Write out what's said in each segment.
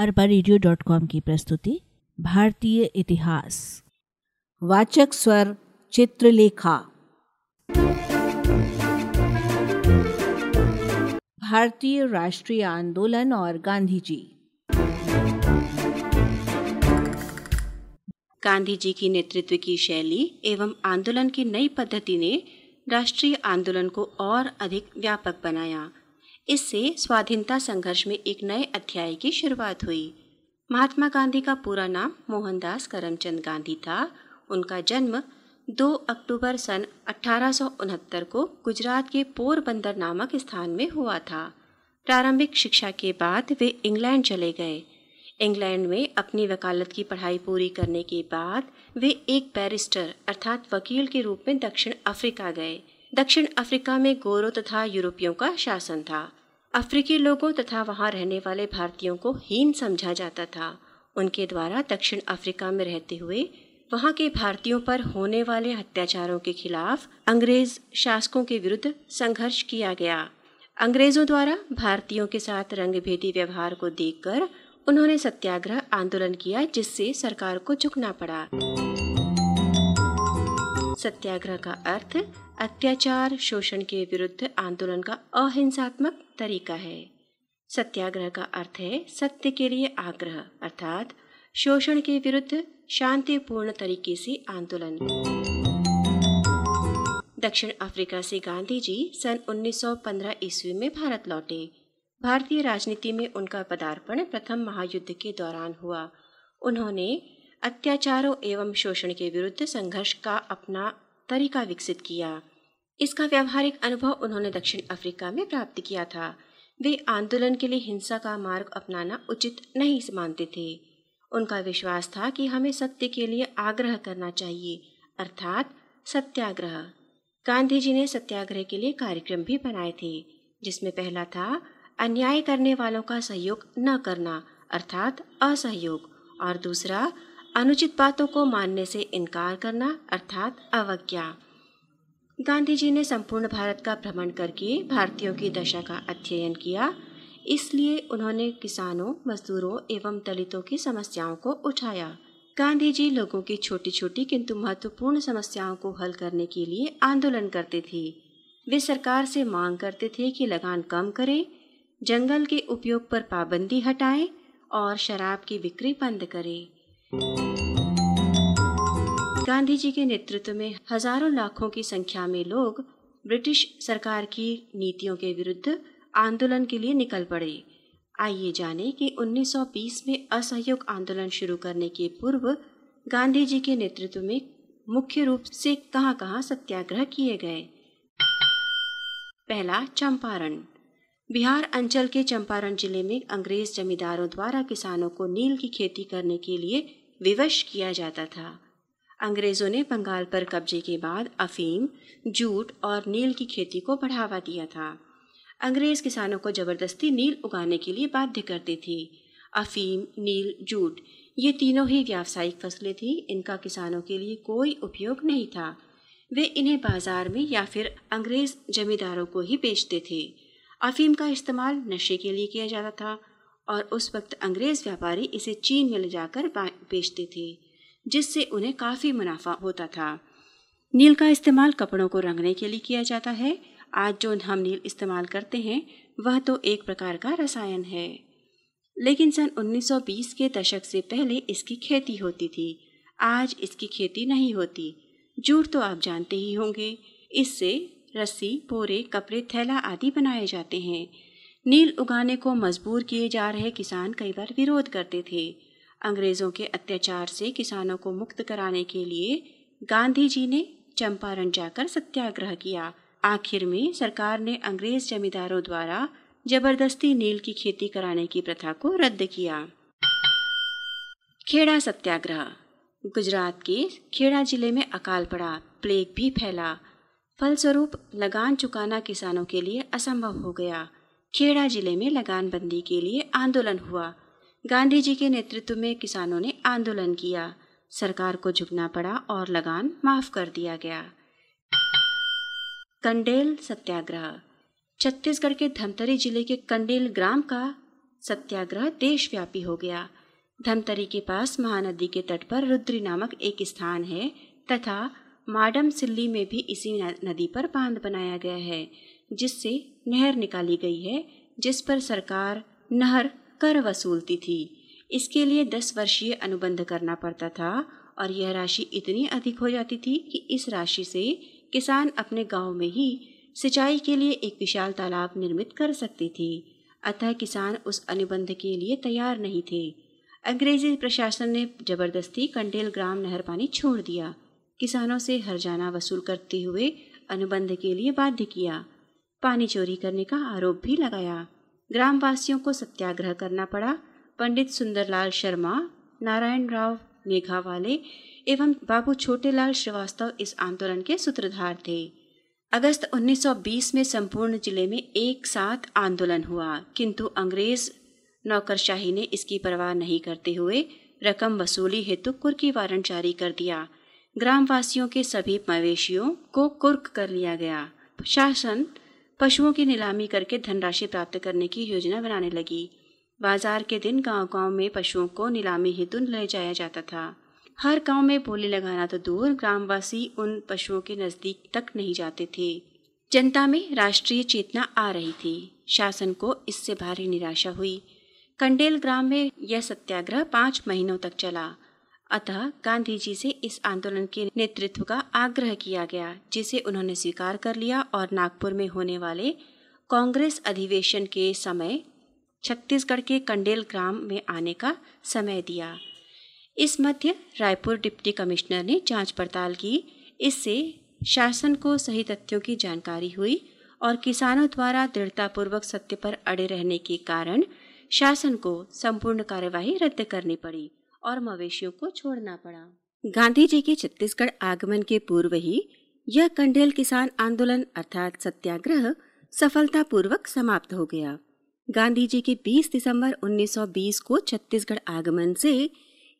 अरबा radio dot com की प्रस्तुति, भारतीय इतिहास। वाचक स्वर, चित्रलेखा। भारतीय राष्ट्रीय आंदोलन और गांधी जी गांधी जी की नेतृत्व की शैली एवं आंदोलन की नई पद्धति ने राष्ट्रीय आंदोलन को और अधिक व्यापक बनाया। इससे स्वाधीनता संघर्ष में एक नए अध्याय की शुरुआत हुई। महात्मा गांधी का पूरा नाम मोहनदास करमचंद गांधी था। उनका जन्म 2 अक्टूबर सन अठारह को गुजरात के पोरबंदर नामक स्थान में हुआ था। प्रारंभिक शिक्षा के बाद वे इंग्लैंड चले गए। इंग्लैंड में अपनी वकालत की पढ़ाई पूरी करने के बाद वे एक बैरिस्टर अर्थात वकील के रूप में दक्षिण अफ्रीका गए। दक्षिण अफ्रीका में गोरों तथा यूरोपियों का शासन था। अफ्रीकी लोगों तथा वहाँ रहने वाले भारतीयों को हीन समझा जाता था। उनके द्वारा दक्षिण अफ्रीका में रहते हुए वहाँ के भारतीयों पर होने वाले अत्याचारों के खिलाफ अंग्रेज़ शासकों के विरुद्ध संघर्ष किया गया। अंग्रेज़ों द्वारा भारतीयों के साथ रंगभेदी व्यवहार को देखकर उन्होंने सत्याग्रह आंदोलन किया, जिससे सरकार को झुकना पड़ा। सत्याग्रह का अर्थ अत्याचार, शोषण के विरुद्ध आंदोलन का अहिंसात्मक तरीका है। सत्याग्रह का अर्थ है सत्य के लिए आग्रह, अर्थात शोषण के विरुद्ध शांतिपूर्ण तरीके से आंदोलन। दक्षिण अफ्रीका से गांधी जी सन 1915 ईस्वी में भारत लौटे। भारतीय राजनीति में उनका पदार्पण प्रथम महायुद्ध के दौरान हुआ। उन्होंने अत्याचारों एवं शोषण के विरुद्ध संघर्ष का अपना तरीका विकसित किया। इसका व्यावहारिक अनुभव उन्होंने दक्षिण अफ्रीका में प्राप्त किया था। वे आंदोलन के लिए हिंसा का मार्ग अपनाना उचित नहीं मानते थे। उनका विश्वास था कि हमें सत्य के लिए आग्रह करना चाहिए, अर्थात सत्याग्रह। गांधी जी ने सत्याग्रह के लिए कार्यक्रम भी बनाए थे, जिसमें पहला था, अन्याय करने वालों का सहयोग न करना, अर्थात असहयोग, और दूसरा अनुचित बातों को मानने से इनकार करना, अर्थात अवज्ञा। गांधी जी ने संपूर्ण भारत का भ्रमण करके भारतीयों की दशा का अध्ययन किया। इसलिए उन्होंने किसानों, मजदूरों एवं दलितों की समस्याओं को उठाया। गांधी जी लोगों की छोटी छोटी किंतु महत्वपूर्ण समस्याओं को हल करने के लिए आंदोलन करते थे। वे सरकार से मांग करते थे कि लगान कम करें, जंगल के उपयोग पर पाबंदी हटाए और शराब की बिक्री बंद करे। गांधी जी के नेतृत्व में हज़ारों लाखों की संख्या में लोग ब्रिटिश सरकार की नीतियों के विरुद्ध आंदोलन के लिए निकल पड़े। आइए जाने कि 1920 में असहयोग आंदोलन शुरू करने के पूर्व गांधी जी के नेतृत्व में मुख्य रूप से कहाँ कहाँ सत्याग्रह किए गए? पहला, चंपारण। बिहार, अंचल के चंपारण ज़िले में अंग्रेज़ जमींदारों द्वारा किसानों को नील की खेती करने के लिए विवश किया जाता था। अंग्रेज़ों ने बंगाल पर कब्जे के बाद अफीम, जूट और नील की खेती को बढ़ावा दिया था। अंग्रेज़ किसानों को ज़बरदस्ती नील उगाने के लिए बाध्य करते थे। अफीम, नील, जूट, ये तीनों ही व्यावसायिक फ़सलें थीं, इनका किसानों के लिए कोई उपयोग नहीं था। वे इन्हें बाज़ार में या फिर अंग्रेज़ जमींदारों को ही बेचते थे। अफीम का इस्तेमाल नशे के लिए किया जाता था और उस वक्त अंग्रेज़ व्यापारी इसे चीन में ले जाकर बेचते थे, जिससे उन्हें काफ़ी मुनाफा होता था। नील का इस्तेमाल कपड़ों को रंगने के लिए किया जाता है। आज जो हम नील इस्तेमाल करते हैं, वह तो एक प्रकार का रसायन है। लेकिन सन 1920 के दशक से पहले इसकी खेती होती थी। आज इसकी खेती नहीं होती। जूट तो आप जानते ही होंगे। इससे रस्सी पोरे कपड़े, थैला आदि बनाए जाते हैं। नील उगाने को मजबूर किए जा रहे किसान कई बार विरोध करते थे। अंग्रेज़ों के अत्याचार से किसानों को मुक्त कराने के लिए गांधी जी ने चंपारण जाकर सत्याग्रह किया। आखिर में सरकार ने अंग्रेज़ जमींदारों द्वारा ज़बरदस्ती नील की खेती कराने की प्रथा को रद्द किया। खेड़ा सत्याग्रह। गुजरात के खेड़ा ज़िले में अकाल पड़ा, प्लेग भी फैला। फलस्वरूप लगान चुकाना किसानों के लिए असंभव हो गया। खेड़ा ज़िले में लगान बंदी के लिए आंदोलन हुआ। गांधी जी के नेतृत्व में किसानों ने आंदोलन किया। सरकार को झुकना पड़ा और लगान माफ़ कर दिया गया। कंडेल सत्याग्रह। छत्तीसगढ़ के धमतरी ज़िले के कंडेल ग्राम का सत्याग्रह देशव्यापी हो गया। धमतरी के पास महानदी के तट पर रुद्री नामक एक स्थान है तथा माडम सिल्ली में भी इसी नदी पर बाँध बनाया गया है। जिससे नहर निकाली गई है, जिस पर सरकार नहर कर वसूलती थी। इसके लिए दस वर्षीय अनुबंध करना पड़ता था और यह राशि इतनी अधिक हो जाती थी कि इस राशि से किसान अपने गाँव में ही सिंचाई के लिए एक विशाल तालाब निर्मित कर सकती थी। अतः किसान उस अनुबंध के लिए तैयार नहीं थे। अंग्रेज़ी प्रशासन ने ज़बरदस्ती कंडेल ग्राम नहर पानी छोड़ दिया। किसानों से हरजाना वसूल करते हुए अनुबंध के लिए बाध्य किया। पानी चोरी करने का आरोप भी लगाया। ग्रामवासियों को सत्याग्रह करना पड़ा। पंडित सुंदरलाल शर्मा, नारायण राव मेघावाले एवं बाबू छोटेलाल श्रीवास्तव इस आंदोलन के सूत्रधार थे। अगस्त 1920 में संपूर्ण ज़िले में एक साथ आंदोलन हुआ, किंतु अंग्रेज़ नौकरशाही ने इसकी परवाह नहीं करते हुए रकम वसूली हेतु कुर्की वारंट जारी कर दिया। ग्रामवासियों के सभी मवेशियों को कुर्क कर लिया गया। शासन पशुओं की नीलामी करके धनराशि प्राप्त करने की योजना बनाने लगी। बाज़ार के दिन गाँव गाँव में पशुओं को नीलामी हेतु ले जाया जाता था। हर गाँव में बोली लगाना तो दूर, ग्रामवासी उन पशुओं के नज़दीक तक नहीं जाते थे। जनता में राष्ट्रीय चेतना आ रही थी। शासन को इससे भारी निराशा हुई। कंडेल ग्राम में यह सत्याग्रह पाँच महीनों तक चला। अतः गांधी जी से इस आंदोलन के नेतृत्व का आग्रह किया गया, जिसे उन्होंने स्वीकार कर लिया और नागपुर में होने वाले कांग्रेस अधिवेशन के समय छत्तीसगढ़ के कंडेल ग्राम में आने का समय दिया। इस मध्य रायपुर डिप्टी कमिश्नर ने जाँच पड़ताल की। इससे शासन को सही तथ्यों की जानकारी हुई और किसानों द्वारा दृढ़तापूर्वक सत्य पर अड़े रहने के कारण शासन को संपूर्ण कार्यवाही रद्द करनी पड़ी। और मवेशियों को छोड़ना पड़ा। गांधी जी के छत्तीसगढ़ आगमन के पूर्व ही यह कंडेल किसान आंदोलन अर्थात सत्याग्रह सफलतापूर्वक समाप्त हो गया। गांधी जी के 20 दिसंबर 1920 को छत्तीसगढ़ आगमन से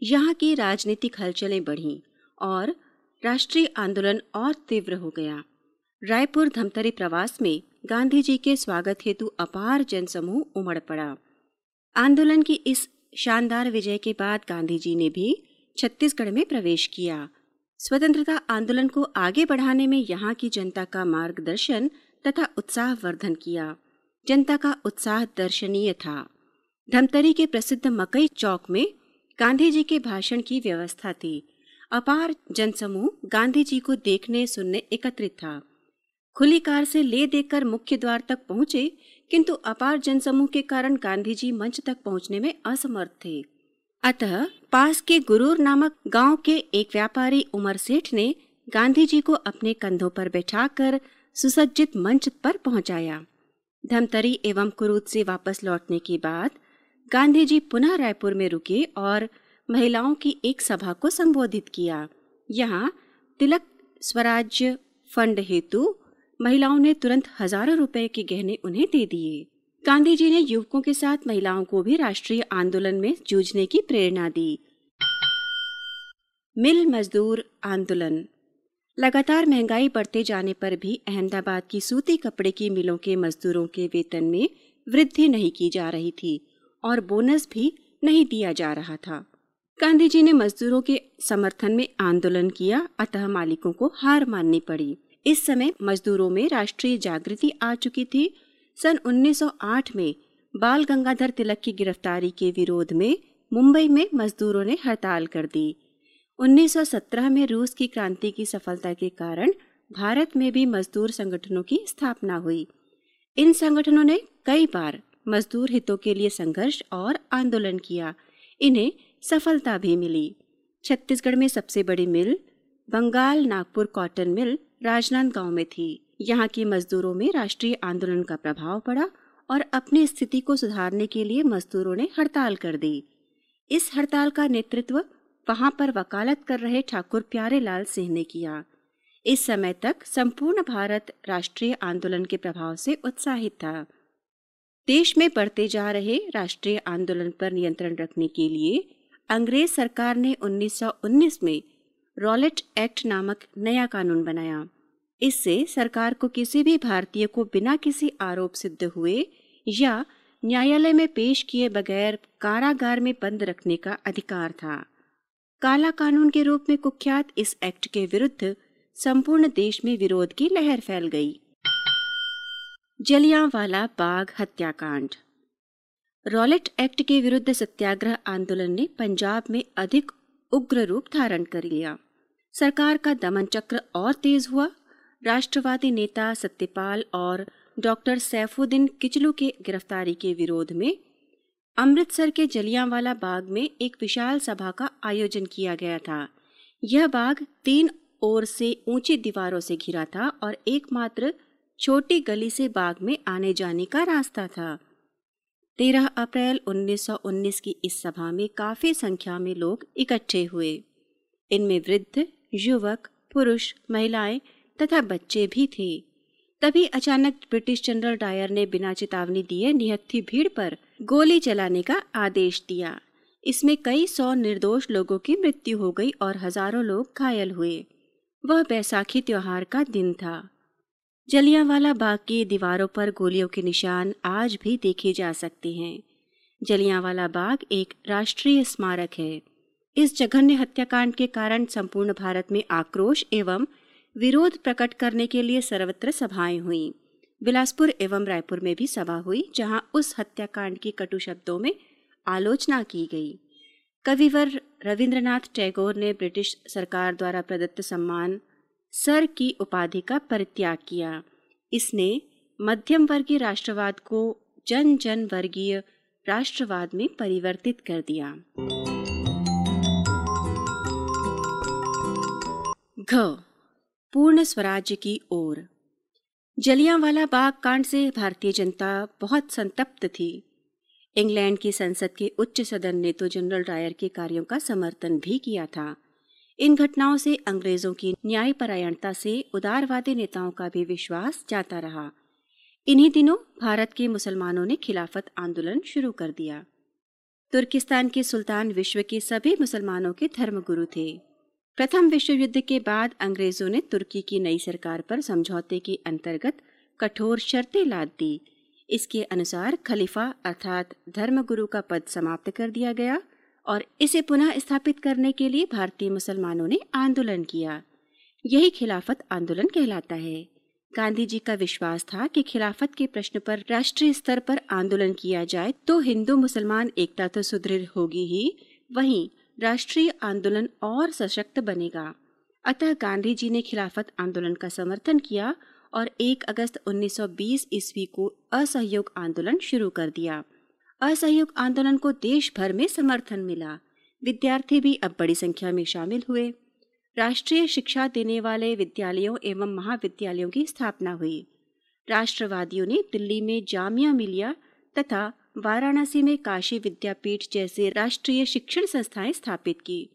यहाँ की राजनीतिक हलचलें बढ़ी और राष्ट्रीय आंदोलन और तीव्र हो गया। रायपुर धमतरी प्रवास में गांधी जी के स्वागत हेतु अपार जनसमूह उमड़ पड़ा। आंदोलन की इस शानदार विजय के बाद गांधी जी ने भी छत्तीसगढ़ में प्रवेश किया। स्वतंत्रता आंदोलन को आगे बढ़ाने में यहाँ की जनता का मार्गदर्शन तथा उत्साह वर्धन किया। जनता का उत्साह दर्शनीय था। धमतरी के प्रसिद्ध मकई चौक में गांधी जी के भाषण की व्यवस्था थी। अपार जनसमूह गांधी जी को देखने सुनने एकत्रित था। खुली कार से ले देकर मुख्य द्वार तक पहुँचे किंतु अपार जनसमूह के कारण गांधी जी मंच तक पहुँचने में असमर्थ थे। अतः पास के गुरूर नामक गाँव के एक व्यापारी उमर सेठ ने गांधी जी को अपने कंधों पर बैठाकर सुसज्जित मंच पर पहुँचाया। धमतरी एवं कुरूद से वापस लौटने के बाद गांधी जी पुनः रायपुर में रुके और महिलाओं की एक सभा को संबोधित किया। यहाँ तिलक स्वराज्य फंड हेतु महिलाओं ने तुरंत हज़ारों रुपए के गहने उन्हें दे दिए। गांधी जी ने युवकों के साथ महिलाओं को भी राष्ट्रीय आंदोलन में जूझने की प्रेरणा दी। मिल मजदूर आंदोलन। लगातार महँगाई बढ़ते जाने पर भी अहमदाबाद की सूती कपड़े की मिलों के मजदूरों के वेतन में वृद्धि नहीं की जा रही थी और बोनस भी नहीं दिया जा रहा था। गांधी जी ने मजदूरों के समर्थन में आंदोलन किया, अतः मालिकों को हार माननी पड़ी। इस समय मजदूरों में राष्ट्रीय जागृति आ चुकी थी। सन 1908 में बाल गंगाधर तिलक की गिरफ्तारी के विरोध में मुंबई में मजदूरों ने हड़ताल कर दी। 1917 में रूस की क्रांति की सफलता के कारण भारत में भी मजदूर संगठनों की स्थापना हुई। इन संगठनों ने कई बार मजदूर हितों के लिए संघर्ष और आंदोलन किया। इन्हें सफलता भी मिली। छत्तीसगढ़ में सबसे बड़ी mill Bengal Nagpur cotton mill Rajnandgaon में थी। यहाँ के मजदूरों में राष्ट्रीय आंदोलन का प्रभाव पड़ा और अपनी स्थिति को सुधारने के लिए मजदूरों ने हड़ताल कर दी। इस हड़ताल का नेतृत्व वहाँ पर वकालत कर रहे ठाकुर प्यारे लाल सिंह ने किया। इस समय तक संपूर्ण भारत राष्ट्रीय आंदोलन के प्रभाव से उत्साहित था। देश में बढ़ते जा रहे राष्ट्रीय आंदोलन पर नियंत्रण रखने के लिए अंग्रेज़ सरकार ने 1919 में रॉलेट एक्ट नामक नया कानून बनाया। इससे सरकार को किसी भी भारतीय को बिना किसी आरोप सिद्ध हुए या न्यायालय में पेश किए बगैर कारागार में बंद रखने का अधिकार था। काला कानून के रूप में कुख्यात इस एक्ट के विरुद्ध संपूर्ण देश में विरोध की लहर फैल गई। जलियांवाला बाग हत्याकांड। रॉलेट एक्ट के विरुद्ध सत्याग्रह आंदोलन ने पंजाब में अधिक उग्र रूप धारण कर लिया। सरकार का दमन चक्र और तेज हुआ। राष्ट्रवादी नेता सत्यपाल और डॉक्टर सैफुद्दीन किचलू के गिरफ्तारी के विरोध में अमृतसर के जलियांवाला बाग में एक विशाल सभा का आयोजन किया गया था। यह बाग तीन ओर से ऊँची दीवारों से घिरा था और एकमात्र छोटी गली से बाग में आने जाने का रास्ता था। 13 अप्रैल 1919 की इस सभा में काफ़ी संख्या में लोग इकट्ठे हुए। इनमें वृद्ध युवक, पुरुष, महिलाएँ तथा बच्चे भी थे। तभी अचानक ब्रिटिश जनरल डायर ने बिना चेतावनी दिए निहत्थी भीड़ पर गोली चलाने का आदेश दिया। इसमें कई सौ निर्दोष लोगों की मृत्यु हो गई और हज़ारों लोग घायल हुए। वह बैसाखी त्योहार का दिन था। जलियांवाला बाग की दीवारों पर गोलियों के निशान आज भी देखे जा सकते हैं। जलियांवाला बाग एक राष्ट्रीय स्मारक है। इस जघन्य हत्याकांड के कारण संपूर्ण भारत में आक्रोश एवं विरोध प्रकट करने के लिए सर्वत्र सभाएँ हुई। बिलासपुर एवं रायपुर में भी सभा हुई, जहाँ उस हत्याकांड की कटु शब्दों में आलोचना की गई। कविवर रविंद्रनाथ टैगोर ने ब्रिटिश सरकार द्वारा प्रदत्त सम्मान, सर की उपाधि का परित्याग किया। इसने मध्यम वर्गीय राष्ट्रवाद को जन जन वर्गीय राष्ट्रवाद में परिवर्तित कर दिया। घ पूर्ण स्वराज्य की ओर। जलियांवाला बाग कांड से भारतीय जनता बहुत संतप्त थी। इंग्लैंड की संसद के उच्च सदन ने तो जनरल डायर के कार्यों का समर्थन भी किया था। इन घटनाओं से अंग्रेज़ों की न्यायपरायणता से उदारवादी नेताओं का भी विश्वास जाता रहा। इन्हीं दिनों भारत के मुसलमानों ने खिलाफत आंदोलन शुरू कर दिया। तुर्किस्तान के सुल्तान विश्व के सभी मुसलमानों के धर्मगुरु थे। प्रथम विश्व युद्ध के बाद अंग्रेज़ों ने तुर्की की नई सरकार पर समझौते के अंतर्गत कठोर शर्तें लाद दी। इसके अनुसार खलीफा अर्थात धर्मगुरु का पद समाप्त कर दिया गया और इसे पुनः स्थापित करने के लिए भारतीय मुसलमानों ने आंदोलन किया। यही खिलाफत आंदोलन कहलाता है। गांधी जी का विश्वास था कि खिलाफत के प्रश्न पर राष्ट्रीय स्तर पर आंदोलन किया जाए तो हिंदू मुसलमान एकता तो सुदृढ़ होगी ही। वहीं राष्ट्रीय आंदोलन और सशक्त बनेगा। अतः गांधी जी ने खिलाफत आंदोलन का समर्थन किया और 1 अगस्त 1920 ईस्वी को असहयोग आंदोलन शुरू कर दिया। असहयोग आंदोलन को देश भर में समर्थन मिला। विद्यार्थी भी अब बड़ी संख्या में शामिल हुए। राष्ट्रीय शिक्षा देने वाले विद्यालयों एवं महाविद्यालयों की स्थापना हुई। राष्ट्रवादियों ने दिल्ली में जामिया मिलिया तथा वाराणसी में काशी विद्यापीठ जैसे राष्ट्रीय शिक्षण संस्थाएँ स्थापित की।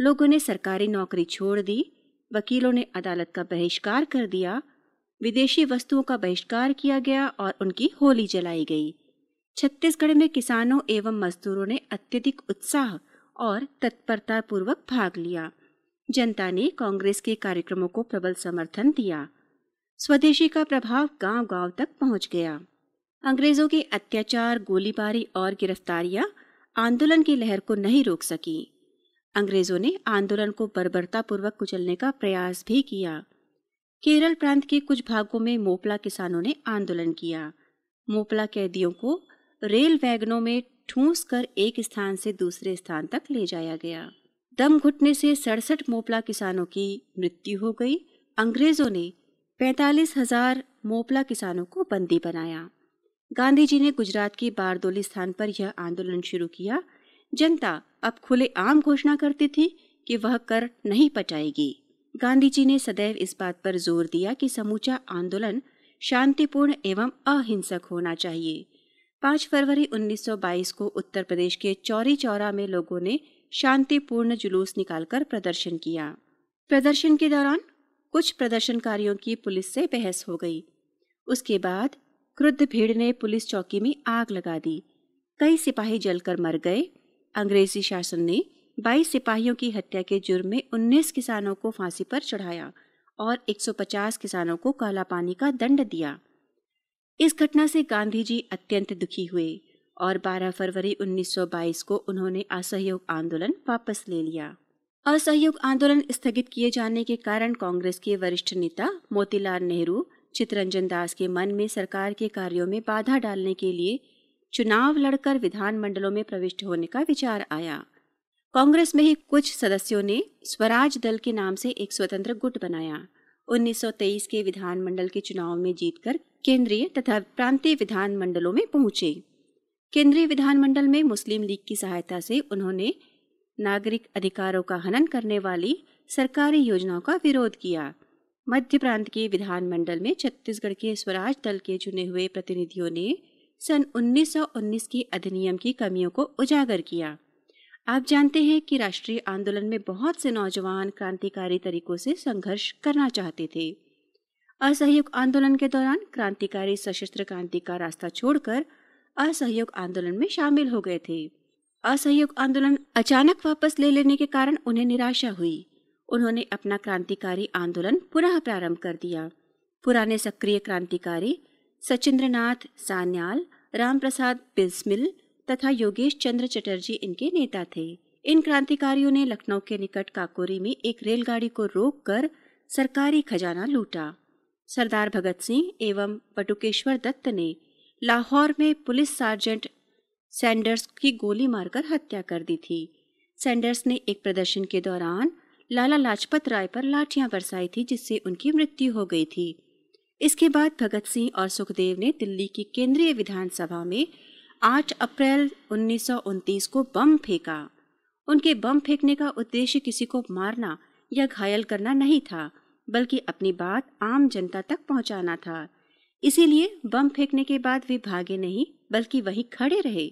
लोगों ने सरकारी नौकरी छोड़ दी, वकीलों ने अदालत का बहिष्कार कर दिया, विदेशी वस्तुओं का बहिष्कार किया गया और उनकी होली जलाई गई। छत्तीसगढ़ में किसानों एवं मजदूरों ने अत्यधिक उत्साह और तत्परता पूर्वक भाग लिया। जनता ने कांग्रेस के कार्यक्रमों को प्रबल समर्थन दिया। स्वदेशी का प्रभाव गांव-गांव तक पहुँच गया। अंग्रेज़ों के अत्याचार, गोलीबारी और गिरफ्तारियाँ आंदोलन की लहर को नहीं रोक सकी। अंग्रेज़ों ने आंदोलन को बर्बरतापूर्वक कुचलने का प्रयास भी किया। केरल प्रांत के कुछ भागों में मोपला किसानों ने आंदोलन किया। मोपला कैदियों को रेल वैगनों में ठूंस कर एक स्थान से दूसरे स्थान तक ले जाया गया। दम घुटने से सड़सठ मोपला किसानों की मृत्यु हो गई। अंग्रेज़ों ने पैतालीस हज़ार मोपला किसानों को बंदी बनाया। गांधी जी ने गुजरात के बारदोली स्थान पर यह आंदोलन शुरू किया। जनता अब खुले आम घोषणा करती थी कि वह कर नहीं पटाएगी। गांधी जी ने सदैव इस बात पर ज़ोर दिया कि समूचा आंदोलन शांतिपूर्ण एवं अहिंसक होना चाहिए। 5 फरवरी 1922 को उत्तर प्रदेश के चौरी चौरा में लोगों ने शांतिपूर्ण जुलूस निकालकर प्रदर्शन किया। प्रदर्शन के दौरान कुछ प्रदर्शनकारियों की पुलिस से बहस हो गई। उसके बाद क्रुद्ध भीड़ ने पुलिस चौकी में आग लगा दी। कई सिपाही जलकर मर गए। अंग्रेज़ी शासन ने 22 सिपाहियों की हत्या के जुर्म में 19 किसानों को फांसी पर चढ़ाया और 150 किसानों को काला पानी का दंड दिया। इस घटना से गांधी जी अत्यंत दुखी हुए और 12 फरवरी 1922 को उन्होंने असहयोग आंदोलन वापस ले लिया। असहयोग आंदोलन स्थगित किए जाने के कारण कांग्रेस के वरिष्ठ नेता मोतीलाल नेहरू चितरंजन दास के मन में सरकार के कार्यों में बाधा डालने के लिए चुनाव लड़कर विधानमंडलों में प्रविष्ट होने का विचार आया। कांग्रेस में ही कुछ सदस्यों ने स्वराज दल के नाम से एक स्वतंत्र गुट बनाया। 1923 के विधानमंडल के चुनाव में जीतकर केंद्रीय तथा प्रांतीय विधानमंडलों में पहुँचे। केंद्रीय विधानमंडल में मुस्लिम लीग की सहायता से उन्होंने नागरिक अधिकारों का हनन करने वाली सरकारी योजनाओं का विरोध किया। मध्य प्रांत के विधानमंडल में छत्तीसगढ़ के स्वराज दल के चुने हुए प्रतिनिधियों ने सन 1919 की अधिनियम की कमियों को उजागर किया। आप जानते हैं कि राष्ट्रीय आंदोलन में बहुत से नौजवान क्रांतिकारी तरीकों से संघर्ष करना चाहते थे। असहयोग आंदोलन के दौरान क्रांतिकारी सशस्त्र क्रांति का रास्ता छोड़कर असहयोग आंदोलन में शामिल हो गए थे। असहयोग आंदोलन अचानक वापस ले लेने के कारण उन्हें निराशा हुई। उन्होंने अपना क्रांतिकारी आंदोलन पुनः प्रारंभ कर दिया। पुराने सक्रिय क्रांतिकारी सचिंद्रनाथ सान्याल, रामप्रसाद बिस्मिल तथा योगेश चंद्र चटर्जी इनके नेता थे। इन क्रांतिकारियों ने लखनऊ के निकट काकोरी में एक रेलगाड़ी को रोककर सरकारी खजाना लूटा। सरदार भगत सिंह एवं बटुकेश्वर दत्त ने लाहौर में पुलिस सार्जेंट सैंडर्स की गोली मारकर हत्या कर दी थी। सैंडर्स ने एक प्रदर्शन के दौरान लाला लाजपत राय पर लाठियाँ बरसाई थी, जिससे उनकी मृत्यु हो गई थी। इसके बाद भगत सिंह और सुखदेव ने दिल्ली की केंद्रीय विधानसभा में 8 अप्रैल उन्नीस को बम फेंका। उनके बम फेंकने का उद्देश्य किसी को मारना या घायल करना नहीं था, बल्कि अपनी बात आम जनता तक पहुंचाना था। इसीलिए बम फेंकने के बाद वे भागे नहीं, बल्कि वहीं खड़े रहे।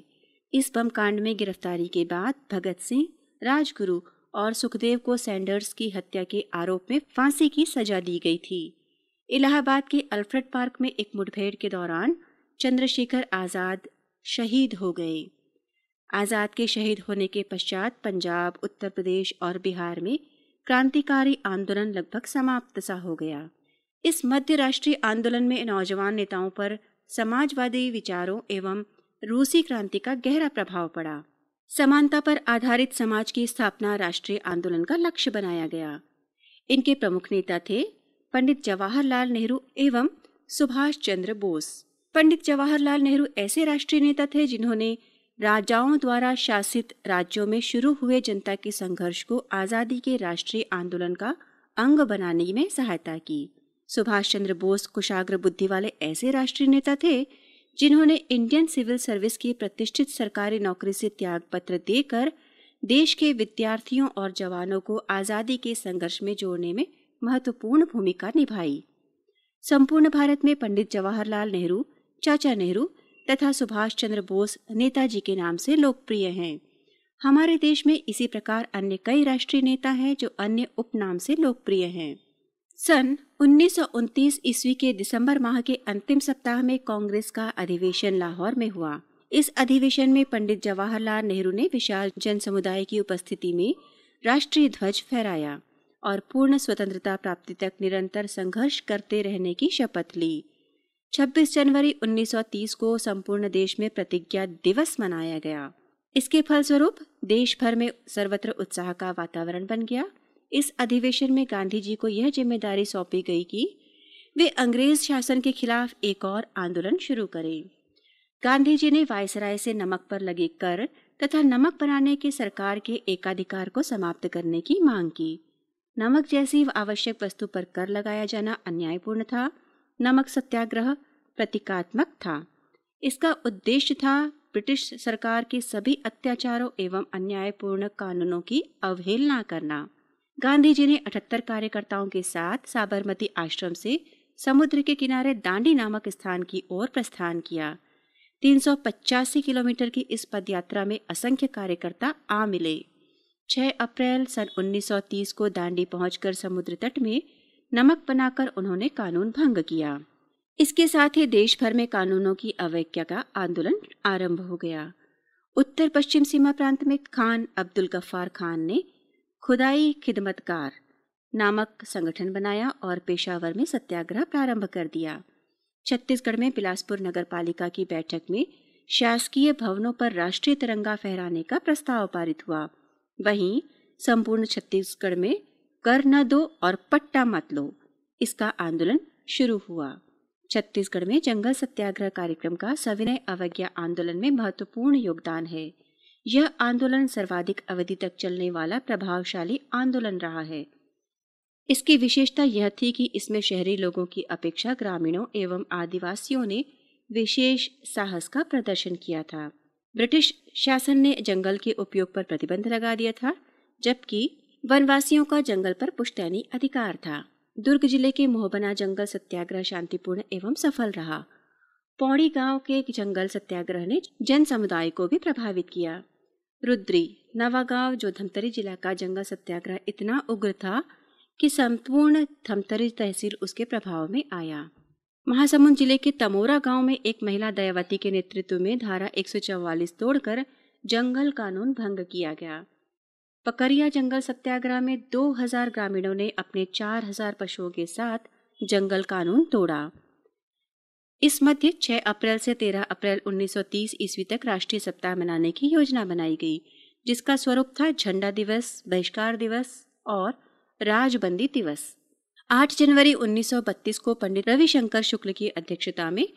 इस बम कांड में गिरफ्तारी के बाद भगत सिंह, राजगुरु और सुखदेव को सैंडर्स की हत्या के आरोप में फांसी की सजा दी गई थी। इलाहाबाद के अल्फ्रेड पार्क में एक मुठभेड़ के दौरान चंद्रशेखर आज़ाद शहीद हो गए। आज़ाद के शहीद होने के पश्चात पंजाब, उत्तर प्रदेश और बिहार में क्रांतिकारी आंदोलन लगभग समाप्त सा हो गया। इस मध्य राष्ट्रीय आंदोलन में नौजवान नेताओं पर समाजवादी विचारों एवं रूसी क्रांति का गहरा प्रभाव पड़ा। समानता पर आधारित समाज की स्थापना राष्ट्रीय आंदोलन का लक्ष्य बनाया गया। इनके प्रमुख नेता थे पंडित जवाहरलाल नेहरू एवं सुभाष चंद्र बोस। पंडित जवाहरलाल नेहरू ऐसे राष्ट्रीय नेता थे जिन्होंने राजाओं द्वारा शासित राज्यों में शुरू हुए जनता के संघर्ष को आज़ादी के राष्ट्रीय आंदोलन का अंग बनाने में सहायता की। सुभाष चंद्र बोस कुशाग्र बुद्धि वाले ऐसे राष्ट्रीय नेता थे जिन्होंने इंडियन सिविल सर्विस की प्रतिष्ठित सरकारी नौकरी से त्याग पत्र देकर देश के विद्यार्थियों और जवानों को आज़ादी के संघर्ष में जोड़ने में महत्वपूर्ण भूमिका निभाई। संपूर्ण भारत में पंडित जवाहरलाल नेहरू, चाचा नेहरू तथा सुभाष चंद्र बोस नेताजी के नाम से लोकप्रिय हैं। हमारे देश में इसी प्रकार अन्य कई राष्ट्रीय नेता हैं जो अन्य उपनाम से लोकप्रिय हैं। सन उन्नीस सौ उनतीस ईस्वी के दिसंबर माह के अंतिम सप्ताह में कांग्रेस का अधिवेशन लाहौर में हुआ। इस अधिवेशन में पंडित जवाहरलाल नेहरू ने विशाल जन समुदाय की उपस्थिति में राष्ट्रीय ध्वज फहराया और पूर्ण स्वतंत्रता प्राप्ति तक निरंतर संघर्ष करते रहने की शपथ ली। 26 जनवरी 1930 को संपूर्ण देश में प्रतिज्ञा दिवस मनाया गया। इसके फलस्वरूप देश भर में सर्वत्र उत्साह का वातावरण बन गया। इस अधिवेशन में गांधी जी को यह ज़िम्मेदारी सौंपी गई कि वे अंग्रेज़ शासन के खिलाफ एक और आंदोलन शुरू करें। गांधी जी ने वायसराय से नमक पर लगे कर तथा नमक बनाने के सरकार के एकाधिकार को समाप्त करने की मांग की। नमक जैसी आवश्यक वस्तु पर कर लगाया जाना अन्यायपूर्ण था, नमक सत्याग्रह प्रतीकात्मक था। इसका उद्देश्य था ब्रिटिश सरकार के सभी अत्याचारों एवं अन्यायपूर्ण कानूनों की अवहेलना करना। गांधी जी ने अठहत्तर कार्यकर्ताओं के साथ साबरमती आश्रम से समुद्र के किनारे दांडी नामक स्थान की ओर प्रस्थान किया। तीन किलोमीटर की इस पदयात्रा में असंख्य कार्यकर्ता आ मिले। 6 अप्रैल सन 1930 को दांडी पहुंचकर समुद्र तट में नमक बनाकर उन्होंने कानून भंग किया। इसके साथ ही देश भर में कानूनों की अवैज्ञा का आंदोलन आरंभ हो गया। उत्तर पश्चिम सीमा प्रांत में खान अब्दुल गफ्फार खान ने खुदाई खिदमतकार नामक संगठन बनाया और पेशावर में सत्याग्रह प्रारंभ कर दिया। छत्तीसगढ़ में बिलासपुर नगर पालिका की बैठक में शासकीय भवनों पर राष्ट्रीय तिरंगा फहराने का प्रस्ताव पारित हुआ। वहीं संपूर्ण छत्तीसगढ़ में कर न दो और पट्टा मत लो, इसका आंदोलन शुरू हुआ। छत्तीसगढ़ में जंगल सत्याग्रह कार्यक्रम का सविनय अवज्ञा आंदोलन में महत्वपूर्ण योगदान है। यह आंदोलन सर्वाधिक अवधि तक चलने वाला प्रभावशाली आंदोलन रहा है। इसकी विशेषता यह थी कि इसमें शहरी लोगों की अपेक्षा ग्रामीणों एवं आदिवासियों ने विशेष साहस का प्रदर्शन किया था। ब्रिटिश शासन ने जंगल के उपयोग पर प्रतिबंध लगा दिया था, जबकि वनवासियों का जंगल पर पुश्तैनी अधिकार था। दुर्ग ज़िले के मोहबना जंगल सत्याग्रह शांतिपूर्ण एवं सफल रहा। पौड़ी गाँव के जंगल सत्याग्रह ने जन समुदाय को भी प्रभावित किया। रुद्री, नवागांव जो धमतरी जिला का जंगल सत्याग्रह इतना उग्र था कि संपूर्ण धमतरी तहसील उसके प्रभाव में आया। महासमुंद ज़िले के तमोरा गाँव में एक महिला दयावती के नेतृत्व में धारा 144 तोड़कर जंगल कानून भंग किया गया। पकरिया जंगल सत्याग्रह में 2000 ग्रामीणों ने अपने 4000 पशुओं के साथ जंगल कानून तोड़ा। इस मध्य 6 अप्रैल से 13 अप्रैल 1930 ईस्वी तक राष्ट्रीय सप्ताह मनाने की योजना बनाई गई, जिसका स्वरूप था झंडा दिवस, बहिष्कार दिवस और राजबंदी दिवस। 8 जनवरी 1932 को पंडित रविशंकर शुक्ल की अध्यक्षता में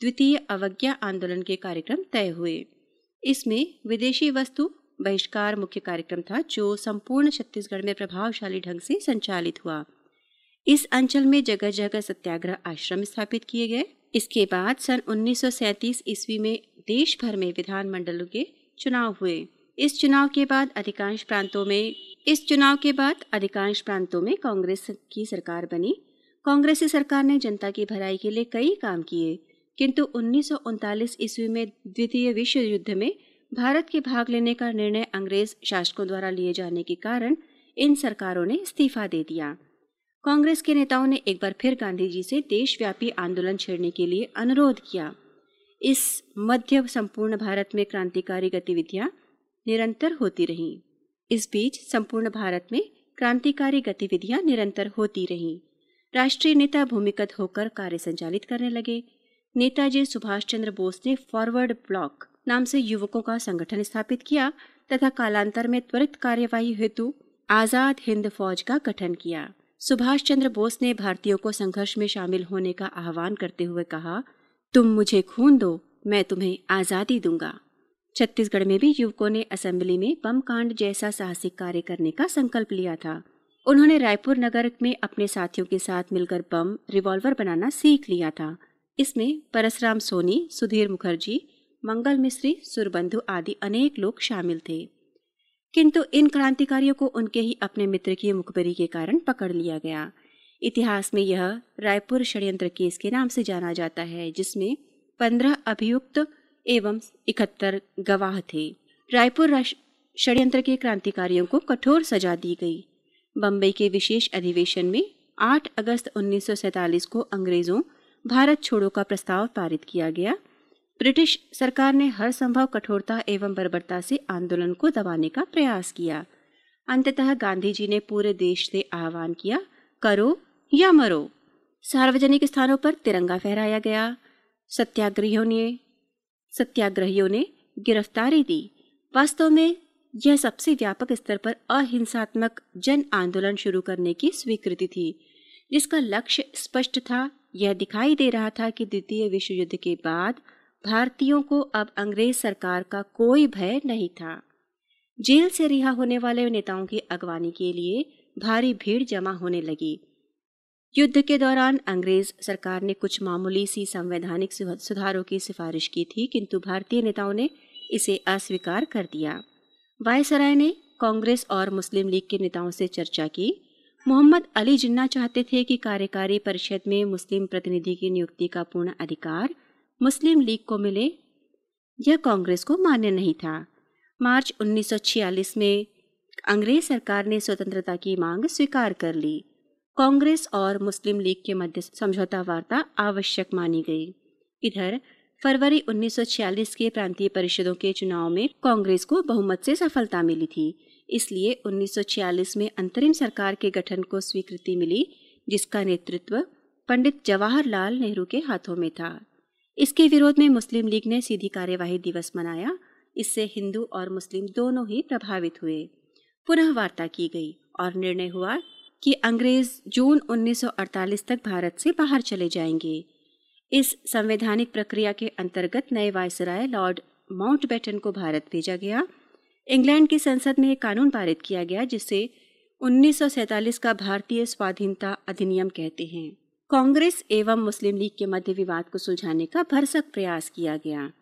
द्वितीय अवज्ञा आंदोलन के कार्यक्रम तय हुए। इसमें विदेशी वस्तु, बहिष्कार मुख्य कार्यक्रम था, जो संपूर्ण छत्तीसगढ़ में प्रभावशाली ढंग से संचालित हुआ। इस अंचल में जगह जगह सत्याग्रह आश्रम स्थापित किए गए इसके बाद सन 1937 ईस्वी में देश भर में विधानमंडलों के चुनाव हुए। इस चुनाव के बाद अधिकांश प्रांतों में, इस चुनाव के बाद अधिकांश प्रांतों में कांग्रेस की सरकार बनी। कांग्रेसी सरकार ने जनता की भलाई के लिए कई काम किए, किंतु उन्नीस सौ उनतालीस ईस्वी में द्वितीय विश्व युद्ध में भारत के भाग लेने का निर्णय अंग्रेज़ शासकों द्वारा लिए जाने के कारण इन सरकारों ने इस्तीफा दे दिया। कांग्रेस के नेताओं ने एक बार फिर गांधी जी से देशव्यापी आंदोलन छेड़ने के लिए अनुरोध किया। इस मध्य संपूर्ण भारत में क्रांतिकारी गतिविधियाँ निरंतर होती रहीं। इस बीच संपूर्ण भारत में क्रांतिकारी गतिविधियाँ निरंतर होती रहीं। राष्ट्रीय नेता भूमिगत होकर कार्य संचालित करने लगे। नेताजी सुभाष चंद्र बोस ने फॉरवर्ड ब्लॉक नाम से युवकों का संगठन स्थापित किया तथा कालांतर में त्वरित कार्यवाही हेतु आज़ाद हिंद फौज का गठन किया। सुभाष चंद्र बोस ने भारतीयों को संघर्ष में शामिल होने का आह्वान करते हुए कहा, तुम मुझे खून दो, मैं तुम्हें आज़ादी दूँगा। छत्तीसगढ़ में भी युवकों ने असेंबली में बम कांड जैसा साहसिक कार्य करने का संकल्प लिया था। उन्होंने रायपुर नगर में अपने साथियों के साथ मिलकर बम, रिवॉल्वर बनाना सीख लिया था। इसमें परसराम सोनी, सुधीर मुखर्जी मंगल मिश्री सुरबंधु आदि अनेक लोग शामिल थे। किंतु इन क्रांतिकारियों को उनके ही अपने मित्र की मुखबरी के कारण पकड़ लिया गया। इतिहास में यह रायपुर षड्यंत्र केस के नाम से जाना जाता है, जिसमें पंद्रह अभियुक्त एवं इकहत्तर गवाह थे। रायपुर षड्यंत्र के क्रांतिकारियों को कठोर सजा दी गई। बम्बई के विशेष अधिवेशन में 8 अगस्त 1947 को अंग्रेज़ों भारत छोड़ो का प्रस्ताव पारित किया गया ब्रिटिश सरकार ने हर संभव कठोरता एवं बर्बरता से आंदोलन को दबाने का प्रयास किया। अंततः गांधी जी ने पूरे देश से आह्वान किया, करो या मरो। सार्वजनिक स्थानों पर तिरंगा फहराया गया। सत्याग्रहियों ने सत्याग्रहियों ने गिरफ्तारी दी। वास्तव में यह सबसे व्यापक स्तर पर अहिंसात्मक जन आंदोलन शुरू करने की स्वीकृति थी, जिसका लक्ष्य स्पष्ट था। यह दिखाई दे रहा था कि द्वितीय विश्व युद्ध के बाद भारतीयों को अब अंग्रेज़ सरकार का कोई भय नहीं था। जेल से रिहा होने वाले नेताओं की अगवानी के लिए भारी भीड़ जमा होने लगी। युद्ध के दौरान अंग्रेज़ सरकार ने कुछ मामूली सी संवैधानिक सुधारों की सिफारिश की थी, किंतु भारतीय नेताओं ने इसे अस्वीकार कर दिया। वायसराय ने कांग्रेस और मुस्लिम लीग के नेताओं से चर्चा की। मोहम्मद अली जिन्ना चाहते थे कि कार्यकारी परिषद में मुस्लिम प्रतिनिधि की नियुक्ति का पूर्ण अधिकार मुस्लिम लीग को मिले, यह कांग्रेस को मान्य नहीं था। मार्च 1946 में अंग्रेज़ सरकार ने स्वतंत्रता की मांग स्वीकार कर ली। कांग्रेस और मुस्लिम लीग के मध्य समझौता वार्ता आवश्यक मानी गई। इधर, फरवरी 1946 के प्रांतीय परिषदों के चुनाव में कांग्रेस को बहुमत से सफलता मिली थी। इसलिए 1946 में अंतरिम सरकार के गठन को स्वीकृति मिली, जिसका नेतृत्व पंडित जवाहरलाल नेहरू के हाथों में था। इसके विरोध में मुस्लिम लीग ने सीधी कार्यवाही दिवस मनाया। इससे हिंदू और मुस्लिम दोनों ही प्रभावित हुए। पुनः वार्ता की गई और निर्णय हुआ कि अंग्रेज़ जून 1948 तक भारत से बाहर चले जाएँगे। इस संवैधानिक प्रक्रिया के अंतर्गत नए वायसराय लॉर्ड माउंटबेटन को भारत भेजा गया। इंग्लैंड की संसद में एक कानून पारित किया गया, जिसे 1947 का भारतीय स्वाधीनता अधिनियम कहते हैं। कांग्रेस एवं मुस्लिम लीग के मध्य विवाद को सुलझाने का भरसक प्रयास किया गया।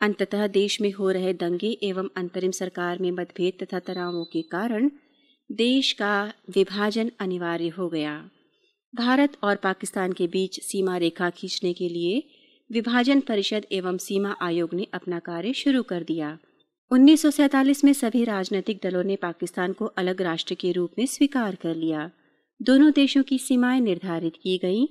अंततः देश में हो रहे दंगे एवं अंतरिम सरकार में मतभेद तथा तनावों के कारण देश का विभाजन अनिवार्य हो गया। भारत और पाकिस्तान के बीच सीमा रेखा खींचने के लिए विभाजन परिषद एवं सीमा आयोग ने अपना कार्य शुरू कर दिया। 1947 में सभी राजनीतिक दलों ने पाकिस्तान को अलग राष्ट्र के रूप में स्वीकार कर लिया। दोनों देशों की सीमाएँ निर्धारित की गईं।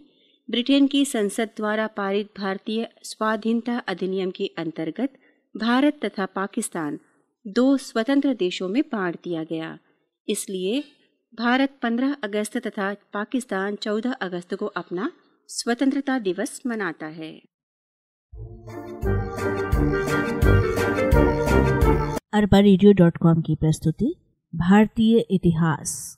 ब्रिटेन की संसद द्वारा पारित भारतीय स्वाधीनता अधिनियम के अंतर्गत भारत तथा पाकिस्तान दो स्वतंत्र देशों में बांट दिया गया। इसलिए भारत 15 अगस्त तथा पाकिस्तान 14 अगस्त को अपना स्वतंत्रता दिवस मनाता है। अरबा की प्रस्तुति, भारतीय इतिहास।